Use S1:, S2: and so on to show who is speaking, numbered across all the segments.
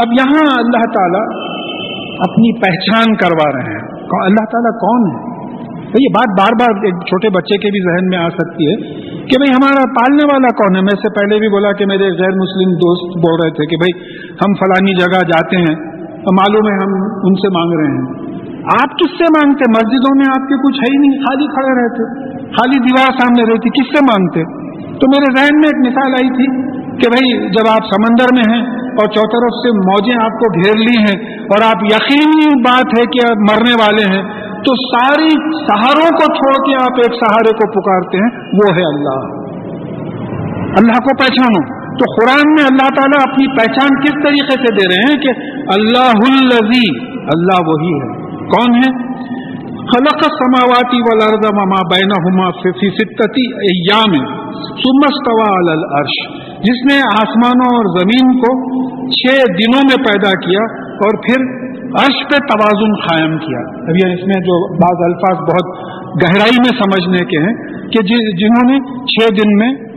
S1: اب یہاں اللہ تعالیٰ اپنی پہچان کروا رہے ہیں۔ اللہ تعالیٰ کون ہے؟ یہ بات بار بار ایک چھوٹے بچے کے بھی ذہن میں آ سکتی ہے کہ بھئی ہمارا پالنے والا کون ہے؟ میں سے پہلے بھی بولا کہ میرے غیر مسلم دوست بول رہے تھے کہ بھئی ہم فلانی جگہ جاتے ہیں معلوم ہے ہم ان سے مانگ رہے ہیں۔ آپ کس سے مانگتے؟ مسجدوں میں آپ کے کچھ ہے ہی نہیں، خالی کھڑے رہتے۔ خالی دیوار سامنے رہتی، کس سے مانگتے؟ تو میرے ذہن میں ایک مثال آئی تھی کہ بھئی جب آپ سمندر میں ہیں اور چوطرف سے موجیں آپ کو گھیر لی ہیں اور آپ یقینی بات ہے کہ آپ مرنے والے ہیں، تو ساری سہاروں کو چھوڑ کے آپ ایک سہارے کو پکارتے ہیں، وہ ہے اللہ۔ اللہ کو پہچانو۔ تو قرآن میں اللہ تعالیٰ اپنی پہچان کس طریقے سے دے رہے ہیں کہ اللہ الزی اللہ وہی ہے۔ کون ہے؟ خلق سماواتی والارض بینہما فی ستتی ایام ثم استوى علی العرش۔ جس نے آسمانوں اور زمین کو چھ دنوں میں پیدا کیا اور پھر عرش پہ توازن قائم کیا۔ ابھی اس میں جو بعض الفاظ بہت گہرائی میں سمجھنے کے ہیں کہ جنہوں نے چھ دن میں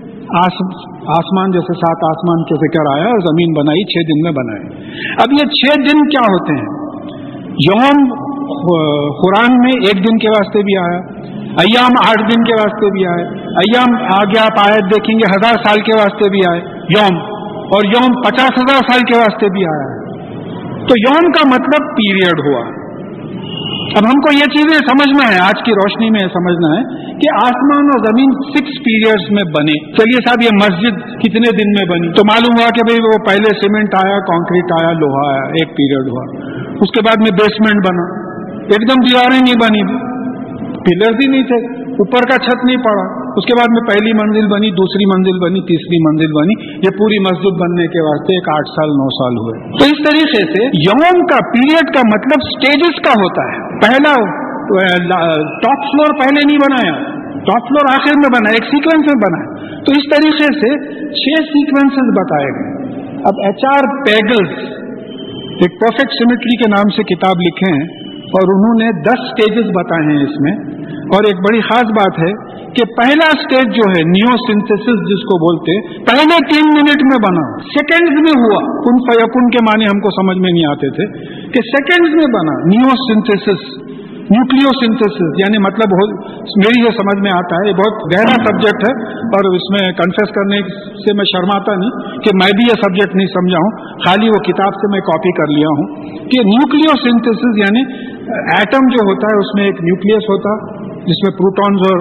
S1: آسمان جیسے سات آسمان کے ذکر آیا اور زمین بنائی، چھ دن میں بنائی۔ اب یہ چھ دن کیا ہوتے ہیں؟ یوم قرآن میں ایک دن کے واسطے بھی آیا۔ ایام آٹھ دن کے واسطے بھی آئے، ایام آگے آپ آیت دیکھیں گے، ہزار سال کے واسطے بھی آئے، یوم، اور یوم پچاس ہزار سال کے واسطے بھی آیا۔ ہے تو یوم کا مطلب پیریڈ ہوا۔ اب ہم کو یہ چیزیں سمجھنا ہے، آج کی روشنی میں سمجھنا ہے کہ آسمان اور زمین سکس پیریڈز میں بنے۔ چلیے صاحب، یہ مسجد کتنے دن میں بنی؟ تو معلوم ہوا کہ بھئی وہ پہلے سیمنٹ آیا کانکریٹ آیا، لوہا آیا، ایک پیریڈ ہوا۔ اس کے بعد میں بیسمنٹ بنا۔ ایک دم دیواریں نہیں بنی۔ پلرز ہی نہیں تھے، اوپر کا چھت نہیں پڑا۔ اس کے بعد میں پہلی منزل بنی، دوسری منزل بنی، تیسری منزل بنی۔ یہ پوری مسجد بننے کے واسطے ایک آٹھ سال، نو سال ہوئے۔ تو اس طریقے سے یوم کا پیریڈ کا مطلب سٹیجز کا ہوتا ہے۔ پہلا ٹاپ فلور پہلے نہیں بنایا۔ ٹاپ فلور آخر میں بنا، ایک سیکوینس میں بنا۔ تو اس طریقے سے چھ سیکوینس بتائے گئے۔ اب ایچ آر پیگلس ایک پرفیکٹ سیمیٹری کے نام سے کتاب لکھے ہیں۔ اور انہوں نے دس سٹیجز بتائے ہیں اس میں۔ اور ایک بڑی خاص بات ہے کہ پہلا سٹیج جو ہے نیو سنتھس جس کو بولتے، پہلے تین منٹ میں بنا سیکنڈز میں ہوا۔ کن فیقن کے معنی ہم کو سمجھ میں نہیں آتے تھے۔ کہ سیکنڈز میں بنا نیو سنتھس نیوکلیو سنتھس یعنی مطلب میری جو سمجھ میں آتا ہے، یہ بہت گہرا سبجیکٹ ہے۔ اور اس میں کنفیس کرنے سے میں شرماتا نہیں کہ میں بھی یہ سبجیکٹ نہیں سمجھا ہوں۔ خالی وہ کتاب سے میں کاپی کر لیا ہوں۔ کہ نیوکلیو سنتھس یعنی ایٹم جو ہوتا ہے، اس میں ایک نیوکلس ہوتا، جس میں پروٹونز اور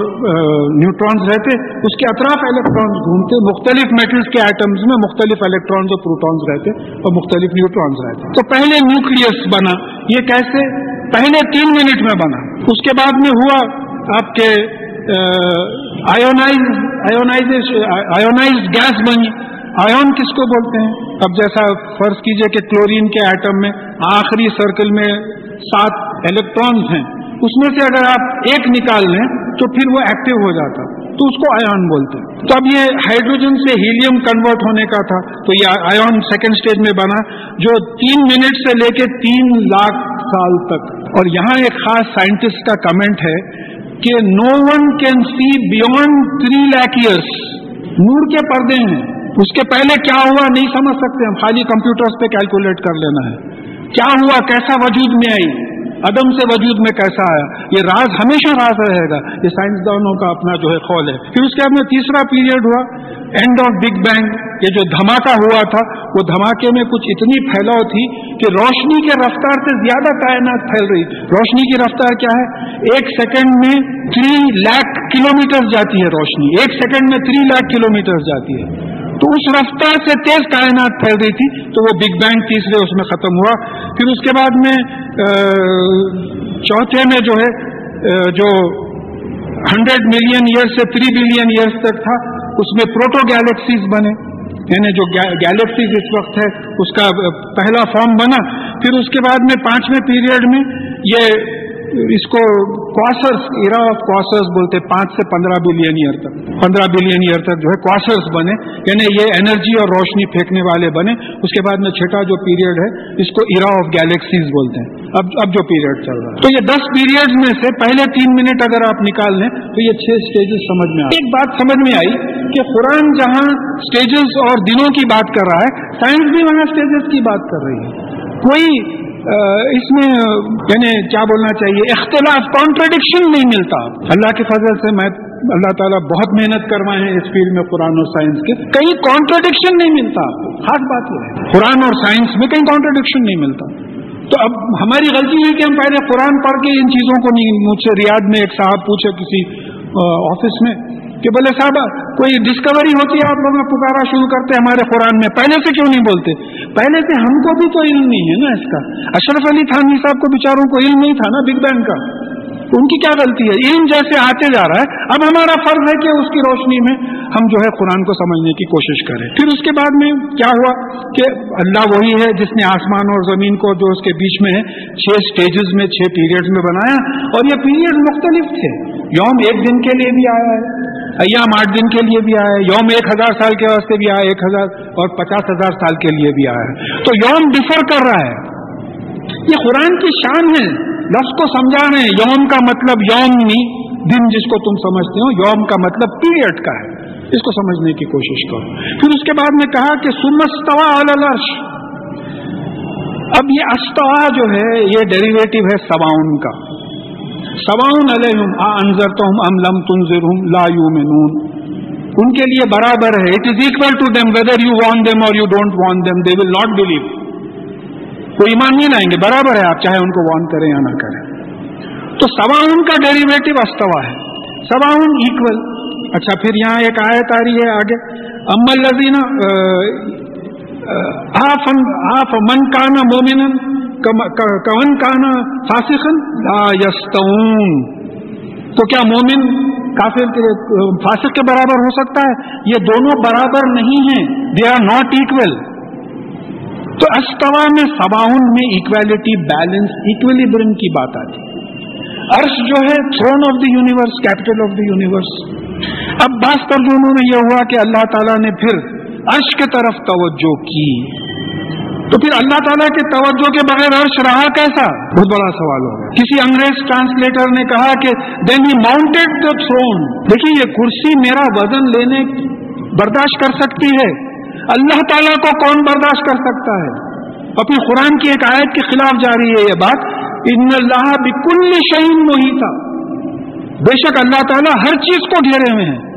S1: نیوٹرانز رہتے، اس کے اطراف الیکٹرانز گھومتے، مختلف میٹلز کے ایٹمز میں مختلف الیکٹرانز اور پروٹونز رہتے اور مختلف نیوٹرانز رہتے۔ تو پہلے نیوکلس بنا، یہ کیسے؟ پہلے تین منٹ میں بنا۔ اس کے بعد میں ہوا آپ کے آئونائز گیس بنی۔ آئون کس کو بولتے ہیں؟ اب جیسا فرض کیجیے کہ کلورین کے ایٹم میں آخری سرکل میں سات الیکٹرانز ہیں۔ اس میں سے اگر آپ ایک نکال لیں تو پھر وہ ایکٹیو ہو جاتا۔ تو اس کو آئن بولتے ہیں۔ تو اب یہ ہائیڈروجن سے ہیلیم کنورٹ ہونے کا تھا۔ تو یہ آئن سیکنڈ سٹیج میں بنا، جو تین منٹ سے لے کے تین لاکھ سال تک۔ اور یہاں ایک خاص سائنٹسٹ کا کمنٹ ہے کہ no one can see beyond three lakh years نور کے پردے ہیں۔ اس کے پہلے کیا ہوا نہیں سمجھ سکتے ہم، خالی کمپیوٹرز پہ کیلکولیٹ کر لینا ہے۔ کیا ہوا؟ کیسا وجود میں آئی؟ عدم سے وجود میں کیسا آیا یہ راز ہمیشہ راز رہے گا۔ یہ سائنسدانوں کا اپنا جو ہے قول ہے۔ پھر اس کے بعد میں تیسرا پیریڈ ہوا۔ اینڈ آف بگ بینگ یہ جو دھماکہ ہوا تھا، وہ دھماکے میں کچھ اتنی پھیلاؤ تھی کہ روشنی کے رفتار سے زیادہ کائنات پھیل رہی۔ روشنی کی رفتار کیا ہے؟ ایک سیکنڈ میں تھری لاکھ کلو جاتی ہے روشنی۔ ایک سیکنڈ میں تھری لاکھ کلو جاتی ہے۔ تو اس رفتار سے تیز کائنات پھیل رہی تھی، تو وہ بگ بینگ تیسرے اس میں ختم ہوا۔ پھر اس کے بعد میں چوتھے میں جو ہے جو ہنڈریڈ ملین ایئر سے تھری بلین ایئرس تک تھا، اس میں پروٹو گیلیکسیز بنے۔ یعنی جو گیلیکسیز اس وقت ہے، اس کا پہلا فارم بنا۔ پھر اس کے بعد میں پانچویں پیریڈ میں یہ اس کو کواسرس ایرا آف کواسرس بولتے پانچ سے پندرہ بلین ایئر تک۔ پندرہ بلین ایئر تک جو ہے کواسرس بنے۔ یعنی یہ انرجی اور روشنی پھینکنے والے بنے۔ اس کے بعد میں چھٹا جو پیریڈ ہے، اس کو ایرا آف گیلیکسیز بولتے ہیں۔ اب اب جو پیریڈ چل رہا ہے۔ تو یہ دس پیریڈ میں سے پہلے تین منٹ اگر آپ نکال لیں، تو یہ چھ اسٹیجز سمجھ میں آئے۔ ایک بات سمجھ میں آئی کہ قرآن جہاں اسٹیجز اور دنوں کی بات کر رہا ہے سائنس بھی وہاں اسٹیجز کی بات کر رہی ہے۔ کوئی اس میں یعنی کیا بولنا چاہیے؟ اختلاف کانٹرڈکشن نہیں ملتا۔ اللہ کے فضل سے میں اللہ تعالیٰ بہت محنت کروائے ہیں اس فیلڈ میں قرآن اور سائنس کے۔ کہیں کانٹرڈکشن نہیں ملتا۔ خاص بات یہ ہے۔ قرآن اور سائنس میں کہیں کانٹرڈکشن نہیں ملتا۔ تو اب ہماری غلطی ہے کہ ہم پہلے قرآن پڑھ کے ان چیزوں کو نہیں، مجھ سے ریاض میں ایک صاحب پوچھے کسی آفس میں۔ کہ بولے صاحب کوئی ڈسکوری ہوتی ہے، آپ لوگ پکارا شروع کرتے ہمارے قرآن میں۔ پہلے سے کیوں نہیں بولتے؟ پہلے سے ہم کو بھی تو علم نہیں ہے نا اس کا۔ اشرف علی تھانوی صاحب کو بیچاروں کو علم نہیں تھا نا بگ بینگ کا۔ ان کی کیا غلطی ہے؟ علم جیسے آتے جا رہا ہے۔ اب ہمارا فرض ہے کہ اس کی روشنی میں ہم جو ہے قرآن کو سمجھنے کی کوشش کریں۔ پھر اس کے بعد میں کیا ہوا کہ اللہ وہی ہے جس نے آسمان اور زمین کو جو اس کے بیچ میں ہے، چھ سٹیجز میں، چھ پیریڈ میں بنایا۔ اور یہ پیریڈ مختلف تھے۔ یوم ایک دن کے لیے بھی آیا ہے، ایام آٹھ دن کے لیے بھی آیا ہے، یوم ایک ہزار سال کے واسطے بھی آیا ایک ہزار اور پچاس ہزار سال کے لیے بھی آیا ہے۔ تو یوم ڈفر کر رہا ہے۔ یہ قرآن کی شان ہے۔ لفظ کو سمجھا رہے ہیں، یوم کا مطلب یوم نہیں دن جس کو تم سمجھتے ہو، یوم کا مطلب پیریڈ کا ہے۔ اس کو سمجھنے کی کوشش کرو۔ پھر اس کے بعد میں کہا کہ سمستوا الرش اب یہ استوا جو ہے، یہ ڈیریویٹو ہے سواؤن کا۔ سواؤن علیہم، آ انضر تو ام لم تنظر لا یو ان کے لیے برابر ہے۔ It is equal to them whether you want them اور you don't want them they will not believe وہ ایمان نہیں لائیں گے، برابر ہے آپ، چاہے ان کو وان کریں یا نہ کریں۔ تو سواؤن کا ڈیریویٹو استوا ہے۔ سواؤن ایکول اچھا پھر یہاں ایک آیت آ رہی ہے آگے۔ امل لذینا آپ من کانا مومن کون کانا فاسقن، لا یستون تو کیا مومن کافر کے فاسق کے برابر ہو سکتا ہے؟ یہ دونوں برابر نہیں ہیں۔ دے آر ناٹ ایکول تو استوا میں سباؤن میں اکویلٹی بیلنس اکویلیبرم کی بات آتی عرش جو ہے throne of the universe capital of the universe اب بعض ترجموں میں یہ ہوا کہ اللہ تعالیٰ نے پھر عرش کی طرف توجہ کی۔ تو پھر اللہ تعالیٰ کے توجہ کے بغیر عرش رہا کیسا؟ بہت بڑا سوال ہوگا کسی انگریز ٹرانسلیٹر نے کہا کہ دین ہی ماؤنٹیڈ دا تھرون دیکھیے یہ کرسی میرا وزن لینے برداشت کر سکتی ہے۔ اللہ تعالیٰ کو کون برداشت کر سکتا ہے؟ اور پھر قرآن کی ایک آیت کے خلاف جاری ہے یہ بات۔ ان اللہ بکل شہین محیطہ بے شک اللہ تعالیٰ ہر چیز کو گھیرے ہوئے ہیں۔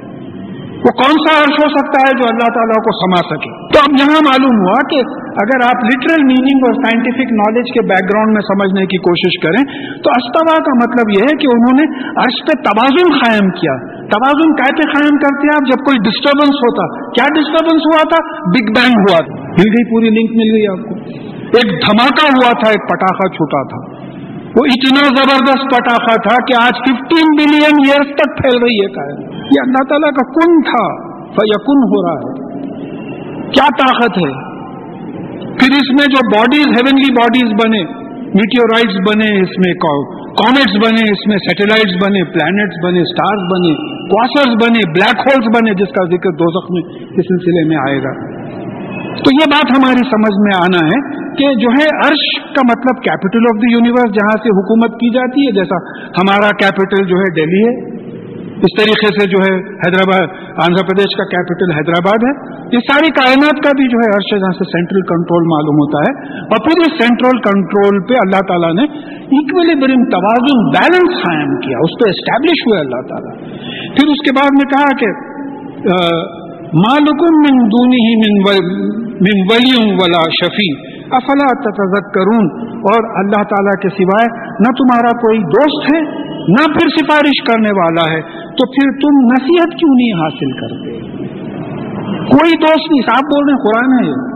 S1: وہ کون سا عرش ہو سکتا ہے جو اللہ تعالیٰ کو سما سکے؟ تو اب یہاں معلوم ہوا کہ اگر آپ لٹرل میننگ اور سائنٹیفک نالج کے بیک گراؤنڈ میں سمجھنے کی کوشش کریں، تو استوا کا مطلب یہ ہے کہ انہوں نے عرش پہ توازن قائم کیا۔ توازن کیسے قائم کرتے آپ، جب کوئی ڈسٹربنس ہوتا، کیا ڈسٹربنس ہوا تھا؟ بگ بینگ ہوا تھا۔ مل گئی پوری لنک مل گئی آپ کو۔ ایک دھماکہ ہوا تھا، ایک پٹاخہ چھوٹا تھا۔ وہ اتنا زبردست پٹاخہ تھا کہ آج ففٹین بلین ایئرس تک پھیل رہی ہے قائم۔ یہ اللہ تعالیٰ کا کن تھا؟ یقن ہو رہا ہے۔ کیا طاقت ہے؟ پھر اس میں جو باڈیز ہیونلی باڈیز بنے میٹیورائٹس بنے، اس میں کامٹس بنے، اس میں سیٹلائٹس بنے پلانٹس بنے سٹارز بنے کواسرز بنے بلیک ہولز بنے، جس کا ذکر دو میں اس سلسلے میں آئے گا۔ تو یہ بات ہماری سمجھ میں آنا ہے کہ جو ہے عرش کا مطلب کیپٹل آف دی یونیورس جہاں سے حکومت کی جاتی ہے، جیسا ہمارا کیپٹل جو ہے دہلی ہے۔ اس طریقے سے جو ہے حیدرآباد، آندھرا پردیش کا کیپٹل حیدرآباد ہے۔ یہ ساری کائنات کا بھی جو ہے ہر جہاں سے سینٹرل کنٹرول معلوم ہوتا ہے۔ اور پھر اس سینٹرل کنٹرول پہ اللہ تعالیٰ نے اکولی بریم توازن بیلنس قائم کیا۔ اس پہ اسٹیبلش ہوئے اللہ تعالیٰ۔ پھر اس کے بعد میں کہا کہ مالکم من دونی ہی من ولیم ولا شفیع۔ افلا تتذکرون؟ اور اللہ تعالیٰ کے سوائے نہ تمہارا کوئی دوست ہے، نہ پھر سفارش کرنے والا ہے۔ تو پھر تم نصیحت کیوں نہیں حاصل کرتے؟ کوئی دوست نہیں، صاحب بول رہے ہیں، قرآن ہے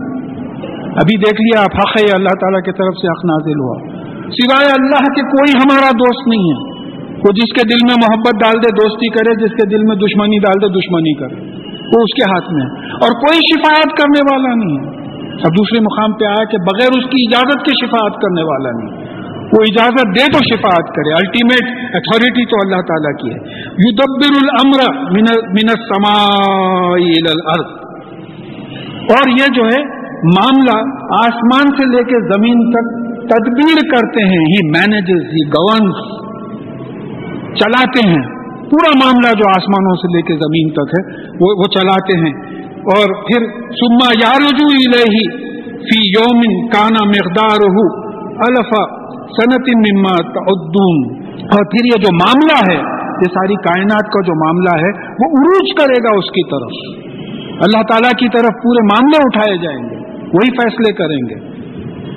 S1: ابھی دیکھ لیا آپ، حق ہے اللہ تعالیٰ کی طرف سے حق نازل ہوا۔ سوائے اللہ کے کوئی ہمارا دوست نہیں ہے۔ وہ جس کے دل میں محبت ڈال دے، دوستی کرے، جس کے دل میں دشمنی ڈال دے، دشمنی کرے۔ وہ اس کے ہاتھ میں ہے۔ اور کوئی شفایت کرنے والا نہیں ہے۔ اب دوسرے مقام پہ آیا کہ بغیر اس کی اجازت کے شفایت کرنے والا نہیں۔ وہ اجازت دے تو شفاعت کرے۔ الٹیمیٹ اتھارٹی تو اللہ تعالیٰ کی ہے۔ یدبر الامر من السماء الارض۔ اور یہ جو ہے معاملہ آسمان سے لے کے زمین تک تدبیر کرتے ہیں۔ ہی مینجز ہی گورنس چلاتے ہیں۔ پورا معاملہ جو آسمانوں سے لے کے زمین تک ہے، وہ وہ چلاتے ہیں۔ اور پھر سما یارجو الہی فی یومن کانا مقدار الفا صنعت مما تعدون۔ اور پھر یہ جو معاملہ ہے یہ ساری کائنات کا جو معاملہ ہے وہ عروج کرے گا اس کی طرف۔ اللہ تعالیٰ کی طرف پورے معاملے اٹھائے جائیں گے وہی فیصلے کریں گے۔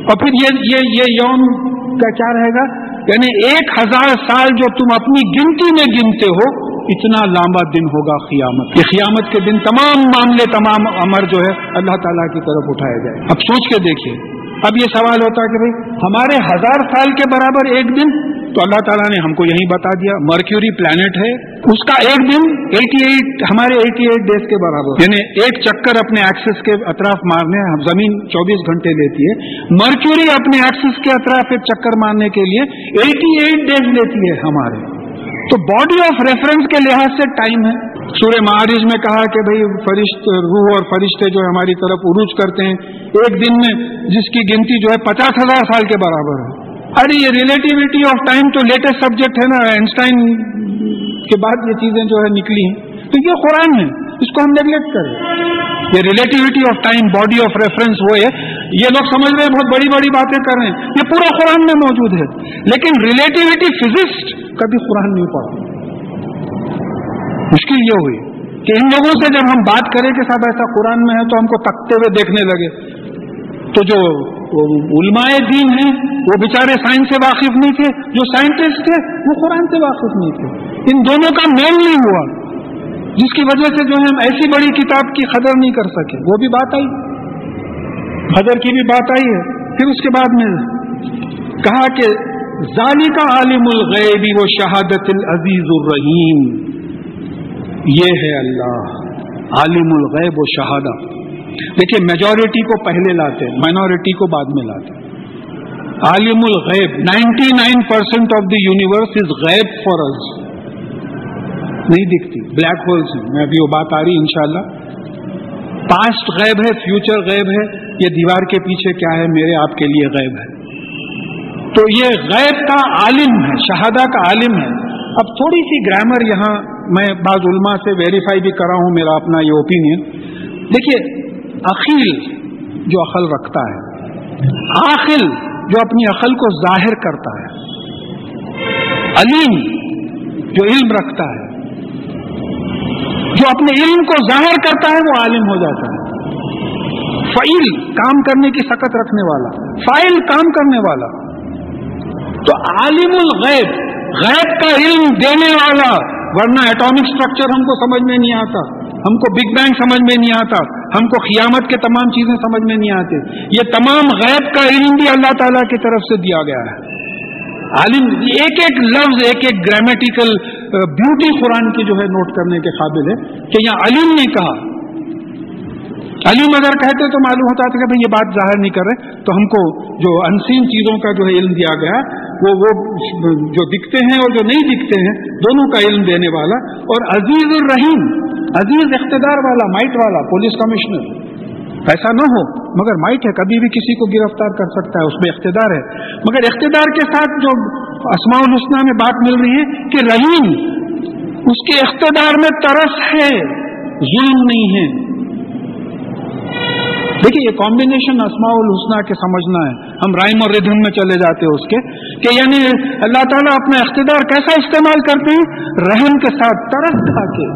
S1: اور پھر یہ یہ, یہ یوم کا کیا رہے گا؟ یعنی ایک ہزار سال جو تم اپنی گنتی میں گنتے ہو اتنا لمبا دن ہوگا قیامت یہ قیامت کے دن تمام معاملے، تمام امر جو ہے اللہ تعالیٰ کی طرف اٹھایا جائے اب سوچ کے دیکھیے۔ اب یہ سوال ہوتا کہ بھائی، ہمارے ہزار سال کے برابر ایک دن؟ تو اللہ تعالیٰ نے ہم کو یہی بتا دیا، مرکیوری پلانٹ ہے۔ اس کا ایک دن ایٹی ایٹ ہمارے ایٹی ایٹ ڈیز کے برابر۔ یعنی ایک چکر اپنے ایکسس کے اطراف مارنے زمین چوبیس گھنٹے لیتی ہے۔ مرکیوری اپنے ایکسس کے اطراف ایک چکر مارنے کے لیے ایٹی ایٹ ڈیز لیتی ہے ہمارے۔ تو باڈی آف ریفرنس کے لحاظ سے ٹائم ہے۔ سورہ معارج میں کہا کہ بھائی فرشت روح اور فرشتے جو ہماری طرف عروج کرتے ہیں۔ ایک دن میں جس کی گنتی جو ہے پچاس ہزار سال کے برابر ہے۔ ارے یہ ریلیٹیوٹی آف ٹائم تو لیٹسٹ سبجیکٹ ہے نا آئنسٹائن کے بعد یہ چیزیں جو ہے نکلی ہیں۔ تو یہ قرآن ہے، اس کو ہم نیگلیکٹ کریں۔ یہ relativity of time body of reference وہ ہے۔ یہ لوگ سمجھ رہے ہیں بہت بڑی بڑی باتیں کر رہے ہیں۔ یہ پورا قرآن میں موجود ہے۔ لیکن ریلیٹیوٹی فزسٹ کبھی قرآن نہیں پڑھا مشکل یہ ہوئی کہ ان لوگوں سے جب ہم بات کریں کہ صاحب ایسا قرآن میں ہے تو ہم کو تکتے ہوئے دیکھنے لگے۔ تو جو علماء دین ہیں، وہ بیچارے سائنس سے واقف نہیں تھے۔ جو سائنٹسٹ تھے، وہ قرآن سے واقف نہیں تھے۔ ان دونوں کا میل نہیں ہوا۔ جس کی وجہ سے جو ہے ہم ایسی بڑی کتاب کی قدر نہیں کر سکے۔ وہ بھی بات آئی۔ قدر کی بھی بات آئی ہے، پھر اس کے بعد میں کہا کہ ظالی کا عالم الغیبی وہ شہادت العزیز الرحیم۔ یہ ہے اللہ، عالم الغیب و شہادت۔ دیکھیے میجورٹی کو پہلے لاتے مائنورٹی کو بعد میں لاتے۔ عالم الغیب، ninety nine percent of the universe is غیب فار از نہیں دکھتی بلیک ہولس میں ابھی وہ بات آ رہی ان شاء اللہ پاسٹ غیب ہے فیوچر غیب ہے۔ یہ دیوار کے پیچھے کیا ہے؟ میرے آپ کے لیے غیب ہے۔ تو یہ غیب کا عالم ہے، شہادہ کا عالم ہے۔ اب تھوڑی سی گرامر یہاں میں بعض علماء سے ویریفائی بھی کرا ہوں، میرا اپنا یہ اوپینین دیکھیے، عقیل جو عقل رکھتا ہے، عاقل جو اپنی عقل کو ظاہر کرتا ہے، علیم جو علم رکھتا ہے، جو اپنے علم کو ظاہر کرتا ہے، وہ عالم ہو جاتا ہے۔ فعیل کام کرنے کی سکت رکھنے والا فائل کام کرنے والا۔ تو عالم الغیب غیب کا علم دینے والا۔ ورنہ ایٹامک اسٹرکچر ہم کو سمجھ میں نہیں آتا ہم کو بگ بینگ سمجھ میں نہیں آتا ہم کو قیامت کے تمام چیزیں سمجھ میں نہیں آتے۔ یہ تمام غیب کا علم بھی اللہ تعالیٰ کی طرف سے دیا گیا ہے۔ عالم ایک ایک لفظ ایک ایک گرامیٹیکل بیوٹی قرآن کی جو ہے نوٹ کرنے کے قابل ہے کہ یہاں علیم نے کہا۔ علیم اگر کہتے تو معلوم ہوتا تھا کہ بھائی یہ بات ظاہر نہیں کر رہے، تو ہم کو جو انسین چیزوں کا جو ہے علم دیا گیا، وہ وہ جو دکھتے ہیں اور جو نہیں دکھتے ہیں، دونوں کا علم دینے والا اور عزیز الرحیم، عزیز اقتدار والا، مائٹ والا، پولیس کمشنر۔ ایسا نہ ہو، مگر مائٹ ہے، کبھی بھی کسی کو گرفتار کر سکتا ہے، اس میں اقتدار ہے۔ مگر اقتدار کے ساتھ جو اسماع الحسنہ میں بات مل رہی ہے کہ رحیم، اس کے اقتدار میں ترس ہے، ظلم نہیں ہے۔ دیکھیے، یہ کمبینیشن اسماع الحسنہ کے سمجھنا ہے۔ ہم رائم اور ردھم میں چلے جاتے ہیں اس کے۔ کہ یعنی اللہ تعالیٰ اپنا اقتدار کیسا استعمال کرتے ہیں؟ رحم کے ساتھ ترس کھا کے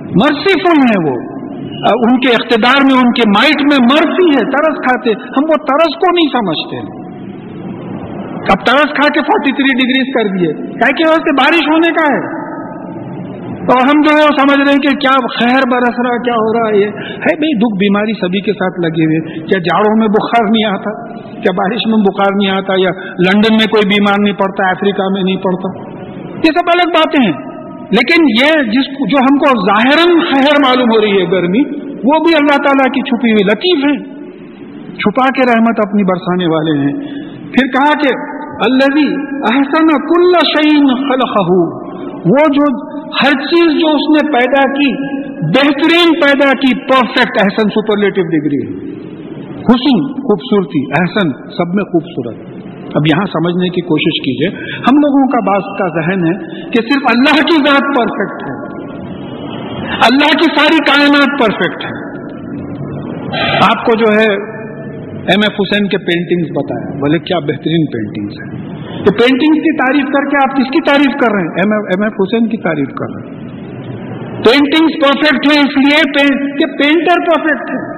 S1: مرسی فل ہے وہ ان کے اقتدار میں، ان کے مائٹ میں مرسی ہے ترس کھاتے۔ ہم وہ ترس کو نہیں سمجھتے۔ اب ترس کھا کے فورٹی تھری ڈگریز کر دیے۔ کیا کہ بارش ہونے کا ہے؟ اور ہم جو ہے وہ سمجھ رہے ہیں کہ کیا خیر برس رہا کیا ہو رہا ہے یہ۔ ہے بھائی، دکھ بیماری سبھی کے ساتھ لگے ہوئے۔ کیا جاڑوں میں بخار نہیں آتا کیا بارش میں بخار نہیں آتا، یا لنڈن میں کوئی بیمار نہیں پڑتا، افریقہ میں نہیں پڑتا۔ یہ سب الگ باتیں ہیں۔ لیکن یہ جس جو ہم کو ظاہر خیر معلوم ہو رہی ہے گرمی، وہ بھی اللہ تعالیٰ کی چھپی ہوئی لطیف ہے۔ چھپا کے رحمت اپنی برسانے والے ہیں۔ پھر کہا کہ الذي احسن كل شيء خلقه وہ جو ہر چیز جو اس نے پیدا کی، بہترین پیدا کی پرفیکٹ احسن سپرلیٹو ڈگری حسن، خوبصورتی، احسن، سب میں خوبصورت۔ اب یہاں سمجھنے کی کوشش کیجیے، ہم لوگوں کا بعض کا ذہن ہے کہ صرف اللہ کی ذات پرفیکٹ ہے۔ اللہ کی ساری کائنات پرفیکٹ ہے۔ آپ کو جو ہے ایم ایف حسین کے پینٹنگز بتایا، بولے کیا بہترین پینٹنگز ہیں۔ تو پینٹنگز کی تعریف کر کے آپ کس کی تعریف کر رہے ہیں؟ ایم ایف حسین کی تعریف کر رہے ہیں۔ پینٹنگز پرفیکٹ ہیں اس لیے کہ پینٹر پرفیکٹ ہے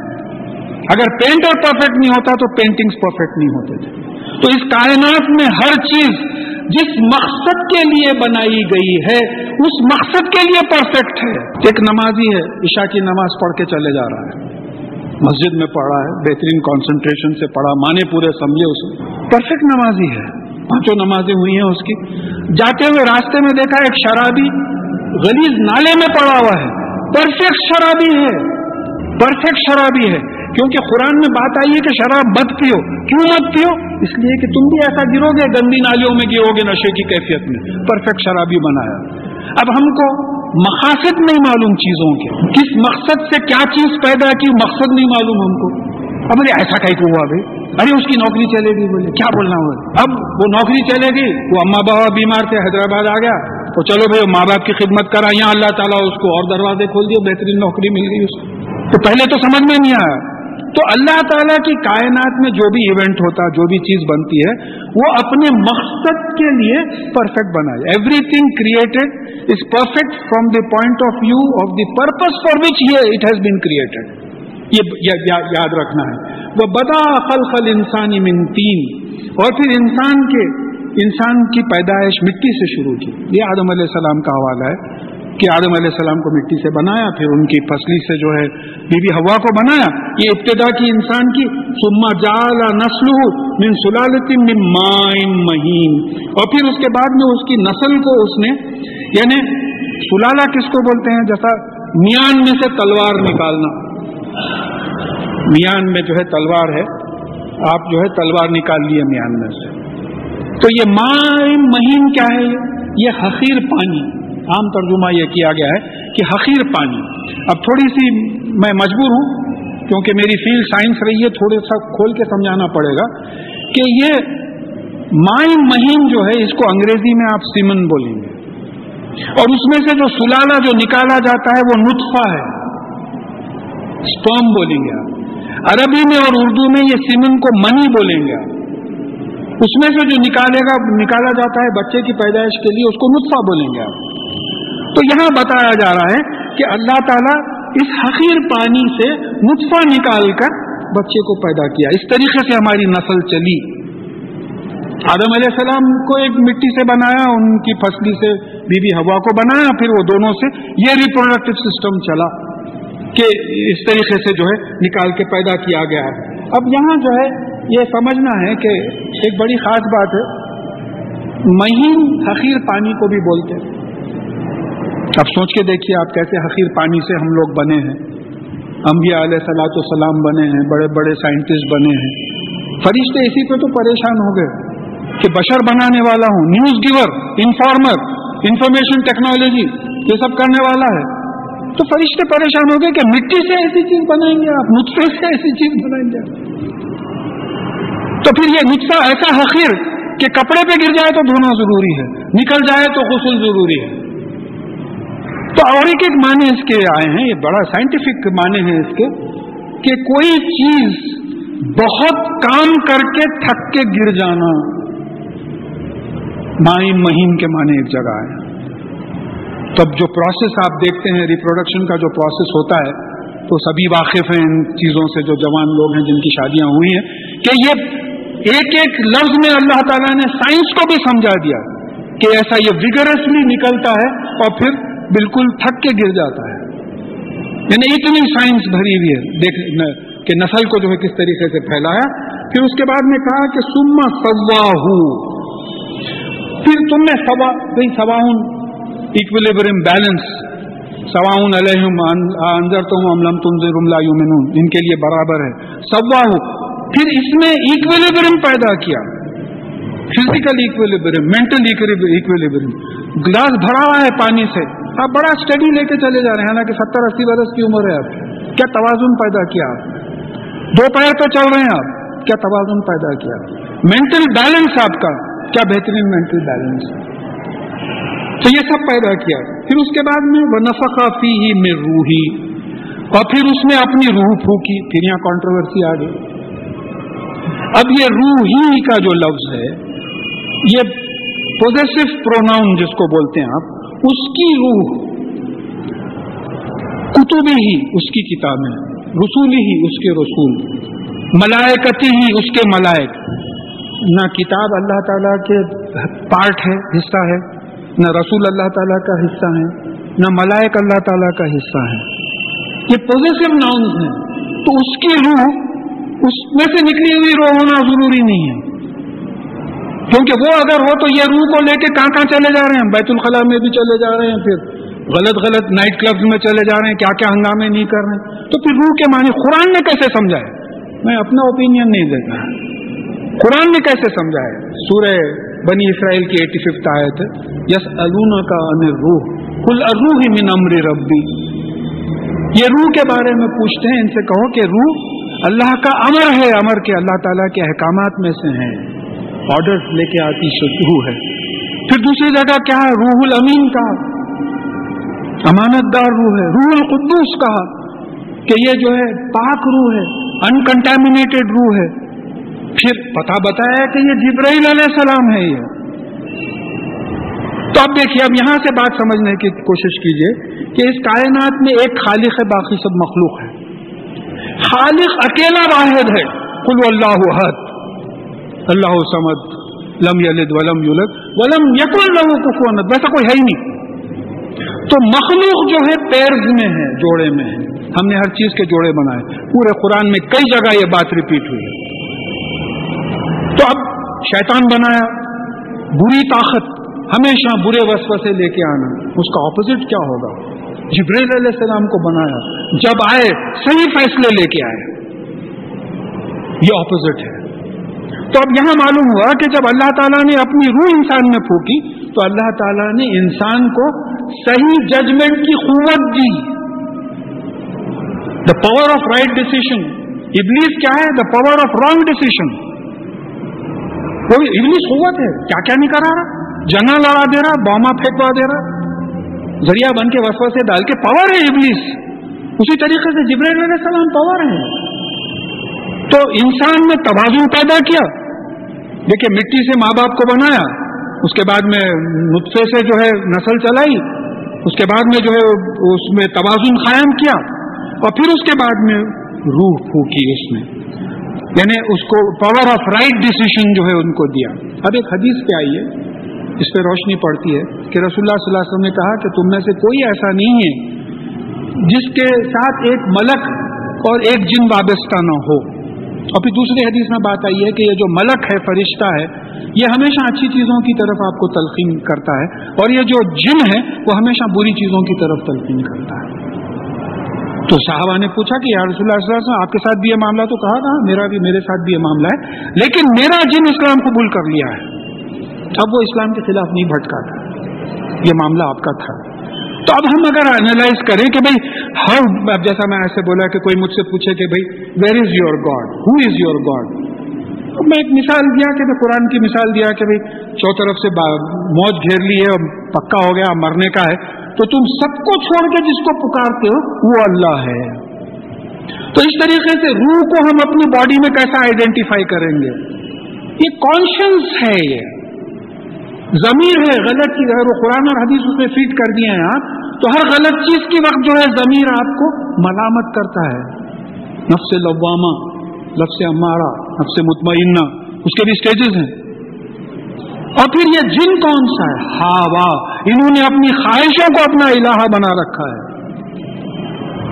S1: اگر پینٹر پرفیکٹ نہیں ہوتا تو پینٹنگز پرفیکٹ نہیں ہوتے تھے۔ تو اس کائنات میں ہر چیز جس مقصد کے لیے بنائی گئی ہے، اس مقصد کے لیے پرفیکٹ ہے۔ ایک نمازی ہے، عشاء کی نماز پڑھ کے چلے جا رہا ہے۔ مسجد میں پڑھا ہے، بہترین کانسنٹریشن سے پڑھا، مانے پورے سمجھے اسے۔ پرفیکٹ نمازی ہے۔ پانچوں نمازیں ہوئی ہیں اس کی۔ جاتے ہوئے راستے میں دیکھا ایک شرابی غلیز نالے میں پڑا ہوا ہے۔ پرفیکٹ شرابی ہے۔ پرفیکٹ شرابی ہے۔ کیونکہ قرآن میں بات آئی ہے کہ شراب مت پیو۔ کیوں مت پیو؟ اس لیے کہ تم بھی ایسا گرو گے، گندی نالیوں میں گرو گے نشے کی کیفیت میں۔ پرفیکٹ شرابی بنایا اب ہم کو مقاصد نہیں معلوم چیزوں کے۔ کس مقصد سے کیا چیز پیدا کی، مقصد نہیں معلوم ہم کو۔ اب ارے ایسا کہیں ہوا بھائی ارے اس کی نوکری چلے گی، بولے، کیا بولنا ہوا؟ اب وہ نوکری چلے گی، وہ اما بابا بیمار تھے، حیدرآباد آ گیا، تو چلو بھائی ماں باپ کی خدمت کرا یہاں اللہ تعالیٰ اس کو اور دروازے کھول دیے، بہترین نوکری مل گئی اس کو۔ تو پہلے تو سمجھ میں نہیں آیا۔ تو اللہ تعالیٰ کی کائنات میں جو بھی ایونٹ ہوتا، جو بھی چیز بنتی ہے، وہ اپنے مقصد کے لیے پرفیکٹ بنائی۔ Everything created is perfect from the point of view of the purpose for which یہ اٹ ہیز بین کریٹڈ یہ یاد رکھنا ہے۔ وہ بدا خل خل انسانی تین اور پھر انسان کے انسان کی پیدائش مٹی سے شروع کی۔ یہ آدم علیہ السلام کا حوالہ ہے کہ آدم علیہ السلام کو مٹی سے بنایا، پھر ان کی فصلی سے جو ہے بی بی ہوا کو بنایا۔ یہ ابتدا کی انسان کی۔ سما جال نسل من سلالت من مائن مہین اور پھر اس کے بعد میں اس کی نسل کو اس نے یعنی سلالہ کس کو بولتے ہیں؟ جیسا میان میں سے تلوار نکالنا۔ میان میں جو ہے تلوار ہے، آپ جو ہے تلوار نکال لیے میان میں سے۔ تو یہ مائن مہین کیا ہے؟ یہ حقیر پانی۔ عام ترجمہ یہ کیا گیا ہے کہ حقیر پانی۔ اب تھوڑی سی میں مجبور ہوں، کیونکہ میری فیلڈ سائنس رہی ہے تھوڑا سا کھول کے سمجھانا پڑے گا کہ یہ مائن مہین جو ہے، اس کو انگریزی میں آپ سیمن بولیں گے۔ اور اس میں سے جو سلالا جو نکالا جاتا ہے، وہ نطفہ ہے۔ اسپرم بولیں گے آپ۔ عربی میں اور اردو میں یہ سیمن کو منی بولیں گے آپ۔ اس میں سے جو نکالے گا، نکالا جاتا ہے بچے کی پیدائش کے لیے، اس کو نطفہ بولیں گے آپ۔ تو یہاں بتایا جا رہا ہے کہ اللہ تعالیٰ اس حقیر پانی سے نطفہ نکال کر بچے کو پیدا کیا۔ اس طریقے سے ہماری نسل چلی۔ آدم علیہ السلام کو ایک مٹی سے بنایا، ان کی فصلی سے، بی بی ہوا کو بنایا، پھر وہ دونوں سے یہ ریپروڈکٹیو سسٹم چلا۔ کہ اس طریقے سے جو ہے نکال کے پیدا کیا گیا ہے۔ اب یہاں جو ہے یہ سمجھنا ہے کہ ایک بڑی خاص بات ہے، مہین حقیر پانی کو بھی بولتے ہیں۔ اب سوچ کے دیکھیے آپ کیسے حقیر پانی سے ہم لوگ بنے ہیں۔ انبیاء علیہ سلاۃ السلام بنے ہیں، بڑے بڑے سائنٹسٹ بنے ہیں۔ فرشتے اسی پہ تو پریشان ہو گئے کہ بشر بنانے والا ہوں، news giver, informer, information technology, یہ سب کرنے والا ہے۔ تو فرشتے پریشان ہو گئے کہ مٹی سے ایسی چیز بنائیں گے آپ، نطفے سے ایسی چیز بنائیں گے تو پھر یہ نطفہ ایسا حقیر کہ کپڑے پہ گر جائے تو دھونا ضروری ہے، نکل جائے تو غسل ضروری ہے۔ تو اور ایک ایک معنی اس کے آئے ہیں، یہ بڑا سائنٹیفک معنی ہے اس کے، کہ کوئی چیز بہت کام کر کے تھک کے گر جانا مائن مہین کے معنی ایک جگہ ہے تب جو پروسیس آپ دیکھتے ہیں ریپروڈکشن کا جو پروسیس ہوتا ہے، تو سبھی واقف ہیں ان چیزوں سے جو جوان لوگ ہیں جن کی شادیاں ہوئی ہیں، کہ یہ ایک ایک لفظ میں اللہ تعالیٰ نے سائنس کو بھی سمجھا دیا کہ ایسا یہ ویگرسلی نکلتا ہے اور پھر بالکل تھک کے گر جاتا ہے۔ یعنی اتنی سائنس بھری ہوئی ہے، دیکھ کہ نسل کو جو ہے کس طریقے سے پھیلایا۔ پھر اس کے بعد میں کہا کہ سما سوا پھر تم نے سوا سواہن ایکولیبرم بیلنس سواؤن علیہم انضر تم املم تم لا یومنون ان کے لیے برابر ہے۔ سواہ پھر اس میں ایکولیبرم پیدا کیا۔ Physical equilibrium mental equilibrium glass بھرا ہوا ہے پانی سے۔ آپ بڑا اسٹڈی لے کے چلے جا رہے ہیں، حالانکہ ستر اسی برس کی عمر ہے آپ۔ کیا توازن پیدا کیا آپ؟ دو پیر پہ چل رہے ہیں آپ۔ کیا توازن پیدا کیا مینٹل بیلنس آپ کا۔ کیا بہترین مینٹل بیلنس تو یہ سب پیدا کیا۔ پھر اس کے بعد میں وہ نفقافی ہی میں روحی۔ اور پھر اس نے اپنی روح پھونکی۔ پھر یہاں کانٹروورسی آ گئی۔ اب یہ روحی کا جو لفظ ہے، یہ پوزیسو پروناؤن جس کو بولتے ہیں آپ، اس کی روح کتب ہی اس کی کتابیں رسول ہی اس کے رسول۔ ملائکتی ہی اس کے ملائک۔ نہ کتاب اللہ تعالیٰ کے پارٹ ہے، حصہ ہے۔ نہ رسول اللہ تعالیٰ کا حصہ ہیں نہ ملائک اللہ تعالیٰ کا حصہ ہیں یہ پوزیسو ناؤنس ہیں۔ تو اس کی روح اس میں سے نکلی ہوئی روح ہونا ضروری نہیں ہے۔ کیونکہ وہ اگر ہو تو یہ روح کو لے کے کہاں کہاں چلے جا رہے ہیں؟ بیت الخلاء میں بھی چلے جا رہے ہیں، پھر غلط غلط نائٹ کلبز میں چلے جا رہے ہیں، کیا کیا ہنگامے نہیں کر رہے ہیں۔ تو پھر روح کے معنی قرآن نے کیسے سمجھایا میں اپنا اوپینین نہیں دیتا۔ قرآن نے کیسے سمجھایا سورہ بنی اسرائیل کی ایٹی ففت آیت ہے یس الونا کا ان روح کل اروح من امر ربی۔ یہ روح کے بارے میں پوچھتے ہیں، ان سے کہو کہ روح اللہ کا امر ہے، امر کے اللہ تعالیٰ کے احکامات میں سے ہیں۔ آرڈر لے کے آتی شروع ہے۔ پھر دوسری جگہ کیا ہے؟ روح الامین کا امانت دار روح ہے، روح القدوس کا کہ یہ جو ہے پاک روح ہے انکنٹامنیٹڈ روح ہے۔ پھر پتا بتایا کہ یہ جبرائیل علیہ السلام ہے یہ۔ تو اب دیکھیے، اب یہاں سے بات سمجھنے کی کوشش کیجیے کہ اس کائنات میں ایک خالق ہے، باقی سب مخلوق ہے خالق اکیلا واحد ہے۔ کلو اللہ حد اللہ سمد لم یلد ولم یولد ولم یقل لہو کفون ویسا کوئی ہے ہی نہیں۔ تو مخلوق جو ہے، پیرز میں ہے، جوڑے میں ہے۔ ہم نے ہر چیز کے جوڑے بنائے۔ پورے قرآن میں کئی جگہ یہ بات ریپیٹ ہوئی۔ ہے تو اب شیطان بنایا، بری طاقت، ہمیشہ برے وسوسے لے کے آنا۔ اس کا اپوزٹ کیا ہوگا؟ جبریل علیہ السلام کو بنایا۔ جب آئے، صحیح فیصلے لے کے آئے۔ یہ اپوزٹ ہے۔ تو اب یہاں معلوم ہوا کہ جب اللہ تعالیٰ نے اپنی روح انسان میں پھوکی تو اللہ تعالیٰ نے انسان کو صحیح ججمنٹ کی قوت دی۔ The power of right decision ابلیس کیا ہے؟ The power of wrong decision وہ ابلیس قوت ہے؟ کیا کیا نہیں کرا رہا؟ جنا لڑا دے رہا، بوما پھینکوا دے رہا۔ ذریعہ بن کے وسوسے سے ڈال کے پاور ہے ابلیس۔ اسی طریقے سے جبر علیہ السلام پاور ہیں تو انسان نے توازن پیدا کیا۔ دیکھیے، مٹی سے ماں باپ کو بنایا۔ اس کے بعد میں نطفے سے جو ہے نسل چلائی۔ اس کے بعد میں جو ہے اس میں توازن قائم کیا۔ اور پھر اس کے بعد میں روح پھوکی اس میں۔ یعنی اس کو پاور آف رائٹ ڈسیشن جو ہے ان کو دیا۔ اب ایک حدیث پہ آئیے۔ اس پہ روشنی پڑتی ہے کہ رسول اللہ صلی اللہ علیہ وسلم نے کہا کہ تم میں سے کوئی ایسا نہیں ہے جس کے ساتھ ایک ملک اور ایک جن وابستہ نہ ہو۔ اور پھر دوسری حدیث میں بات آئی ہے کہ یہ جو ملک ہے، فرشتہ ہے، یہ ہمیشہ اچھی چیزوں کی طرف آپ کو تلقین کرتا ہے اور یہ جو جن ہے، وہ ہمیشہ بری چیزوں کی طرف تلقین کرتا ہے۔ تو صحابہ نے پوچھا کہ یا رسول اللہ صلی اللہ علیہ وسلم، آپ کے ساتھ بھی یہ معاملہ تو کہا تھا؟ میرا بھی، میرے ساتھ بھی یہ معاملہ ہے۔ لیکن میرا جن اسلام قبول کر لیا ہے، اب وہ اسلام کے خلاف نہیں بھٹکا تھا۔ یہ معاملہ آپ کا تھا۔ تو اب ہم اگر اینالائز کریں کہ بھائی، ہر، اب جیسا میں ایسے بولا کہ کوئی مجھ سے پوچھے کہ بھائی where is your God who is your God میں ایک مثال دیا کہ میں قرآن کی مثال دیا کہ بھائی، چو طرف سے موج گھیر لی ہے اور پکا ہو گیا مرنے کا ہے۔ تو تم سب کو چھوڑ کے جس کو پکارتے ہو، وہ اللہ ہے۔ تو اس طریقے سے روح کو ہم اپنی باڈی میں کیسا آئیڈینٹیفائی کریں گے؟ یہ کانشنس ہے یہ۔ ضمیر ہے، غلط چیز۔ اگر وہ قرآن اور حدیث اس میں فٹ کر دیے ہیں آپ، تو ہر غلط چیز کے وقت جو ہے ضمیر آپ کو ملامت کرتا ہے۔ نفس لوامہ لفظ امارہ، نفس مطمئنہ، اس کے بھی اسٹیجز ہیں۔ اور پھر یہ جن کون سا ہے؟ ہاوا انہوں نے اپنی خواہشوں کو اپنا الہ بنا رکھا ہے۔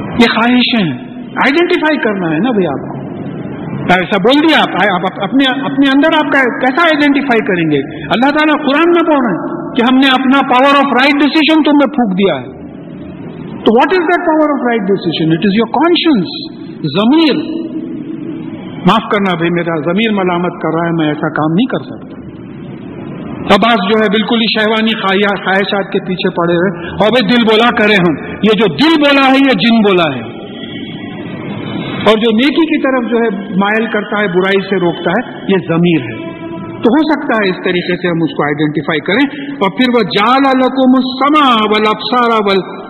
S1: یہ خواہشیں ہیں۔ آئیڈینٹیفائی کرنا ہے نا بھائی آپ کو۔ ایسا بول دیا آپ اپنے اپنے اندر آپ کیسا آئیڈینٹیفائی کریں گے؟ اللہ تعالیٰ قرآن میں بول رہے ہیں کہ ہم نے اپنا پاور آف رائٹ ڈیسیزن تم نے پھونک دیا ہے۔ تو what is that power of right decision it is your conscience ضمیر۔ معاف کرنا بھائی، میرا ضمیر ملامت کر رہا ہے، میں ایسا کام نہیں کر سکتا۔ عباس جو ہے بالکل ہی شہوانی خواہشات کے پیچھے پڑے ہوئے۔ اور بھائی دل بولا کرے ہم۔ یہ جو دل بولا ہے، یہ جن بولا ہے۔ اور جو نیکی کی طرف جو ہے مائل کرتا ہے، برائی سے روکتا ہے، یہ ضمیر ہے۔ تو ہو سکتا ہے اس طریقے سے ہم اس کو آئیڈینٹیفائی کریں۔ اور پھر وہ جال الکم سما ول افسارا ول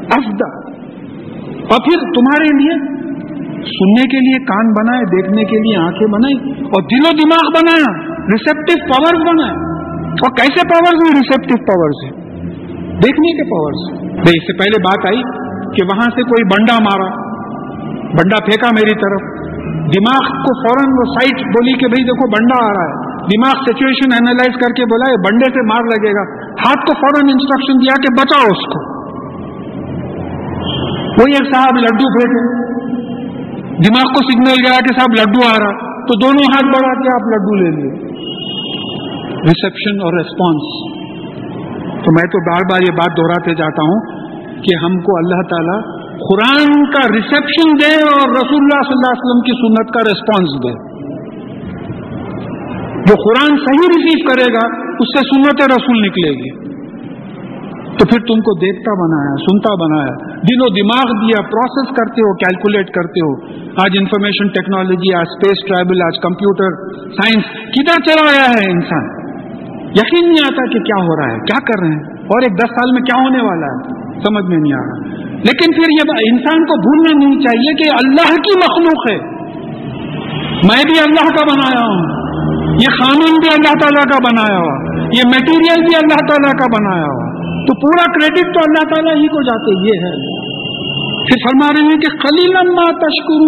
S1: افدا اور پھر تمہارے لیے سننے کے لیے کان بنائے، دیکھنے کے لیے آنکھیں بنائی، اور دل و دماغ بنایا ریسپٹو پاور بنایا۔ اور کیسے پاور ہیں؟ ریسپٹو پاور سے دیکھنے کے پاور سے بھائی، اس سے پہلے بات آئی کہ وہاں سے کوئی بنڈا مارا، بنڈا پھینکا میری طرف۔ دماغ کو فوراً وہ سائٹ بولی کہ بھائی، دیکھو، بنڈا آ رہا ہے۔ دماغ سچویشن اینالائز کر کے بولا، یہ بنڈے سے مار لگے گا۔ ہاتھ کو فوراً انسٹرکشن دیا کہ بچاؤ اس کو۔ وہی ایک صاحب لڈو پھینکے۔ دماغ کو سگنل گیا کہ صاحب، لڈو آ رہا۔ تو دونوں ہاتھ بڑھا کے آپ لڈو لے لیے۔ ریسپشن اور ریسپانس تو میں تو بار بار یہ بات دہراتے جاتا ہوں کہ ہم کو اللہ تعالی قرآن کا ریسپشن دے اور رسول اللہ صلی اللہ علیہ وسلم کی سنت کا ریسپانس دے. جو قرآن صحیح ریسیو کرے گا، اس سے سنت رسول نکلے گی. تو پھر تم کو دیکھتا بنایا، سنتا بنایا. دل و دماغ دیا پروسیس کرتے ہو کیلکولیٹ کرتے ہو. آج انفارمیشن ٹیکنالوجی آج اسپیس ٹریول آج کمپیوٹر سائنس کدھر چلا آیا ہے انسان؟ یقین نہیں آتا کہ کیا ہو رہا ہے، کیا کر رہے ہیں؟ اور ایک دس سال میں کیا ہونے والا ہے؟ سمجھ میں نہیں آ رہا۔ لیکن پھر یہ انسان کو بھولنا نہیں چاہیے کہ اللہ کی مخلوق ہے۔ میں بھی اللہ کا بنایا ہوں۔ یہ قانون بھی اللہ تعالیٰ کا بنایا ہوا۔ یہ میٹیریل بھی اللہ تعالیٰ کا بنایا ہوا۔ تو پورا کریڈٹ تو اللہ تعالیٰ ہی کو جاتے، یہ ہے۔ پھر فرما رہے ہیں کہ خلیل تشکر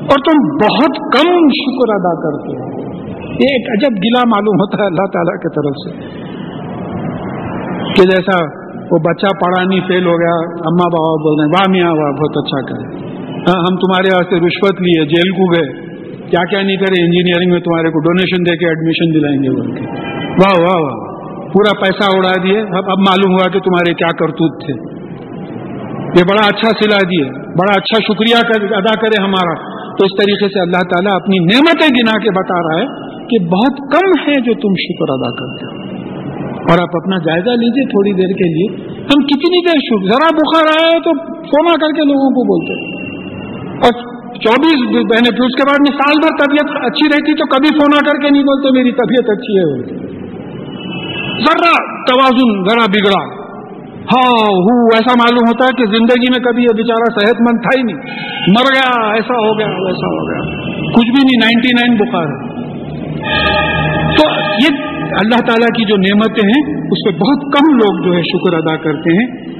S1: اور تم بہت کم شکر ادا کرتے ہو۔ یہ ایک عجب گلا معلوم ہوتا ہے اللہ تعالیٰ کی طرف سے کہ جیسا وہ بچہ پڑھا نہیں، فیل ہو گیا اما بابا بول رہے ہیں، واہ میاں واہ بہت اچھا کرے۔ ہاں ہم تمہارے واسطے رشوت لیے، جیل کو گئے۔ کیا کیا نہیں کرے انجینئرنگ میں تمہارے کو ڈونیشن دے کے ایڈمیشن دلائیں گے بول کے۔ واہ واہ واہ۔ پورا پیسہ اڑا دیے۔ اب اب معلوم ہوا کہ تمہارے کیا کرتوت تھے۔ یہ بڑا اچھا سلا دیے، بڑا اچھا شکریہ ادا کرے ہمارا۔ تو اس طریقے سے اللہ تعالیٰ اپنی نعمتیں گنا کے بتا رہا ہے کہ بہت کم ہے جو تم شکر ادا کرتے ہو۔ اور آپ اپنا جائزہ لیجیے تھوڑی دیر کے لیے۔ ہم کتنی دیر شکر ذرا بخار آیا ہے تو فونا کر کے لوگوں کو بولتے اور چوبیس مہینے پھر اس کے بعد میں سال بھر طبیعت اچھی رہتی تو کبھی فونا کر کے نہیں بولتے، میری طبیعت اچھی ہے ذرا توازن، ذرا بگڑا۔ ہاں ہوں ایسا معلوم ہوتا ہے کہ زندگی میں کبھی یہ بیچارہ صحت مند تھا ہی نہیں۔ مر گیا، ایسا ہو گیا، ویسا ہو گیا۔ کچھ بھی نہیں، نائنٹی نائن بخار۔ تو یہ اللہ تعالیٰ کی جو نعمتیں ہیں، اس پہ بہت کم لوگ جو ہے شکر ادا کرتے ہیں۔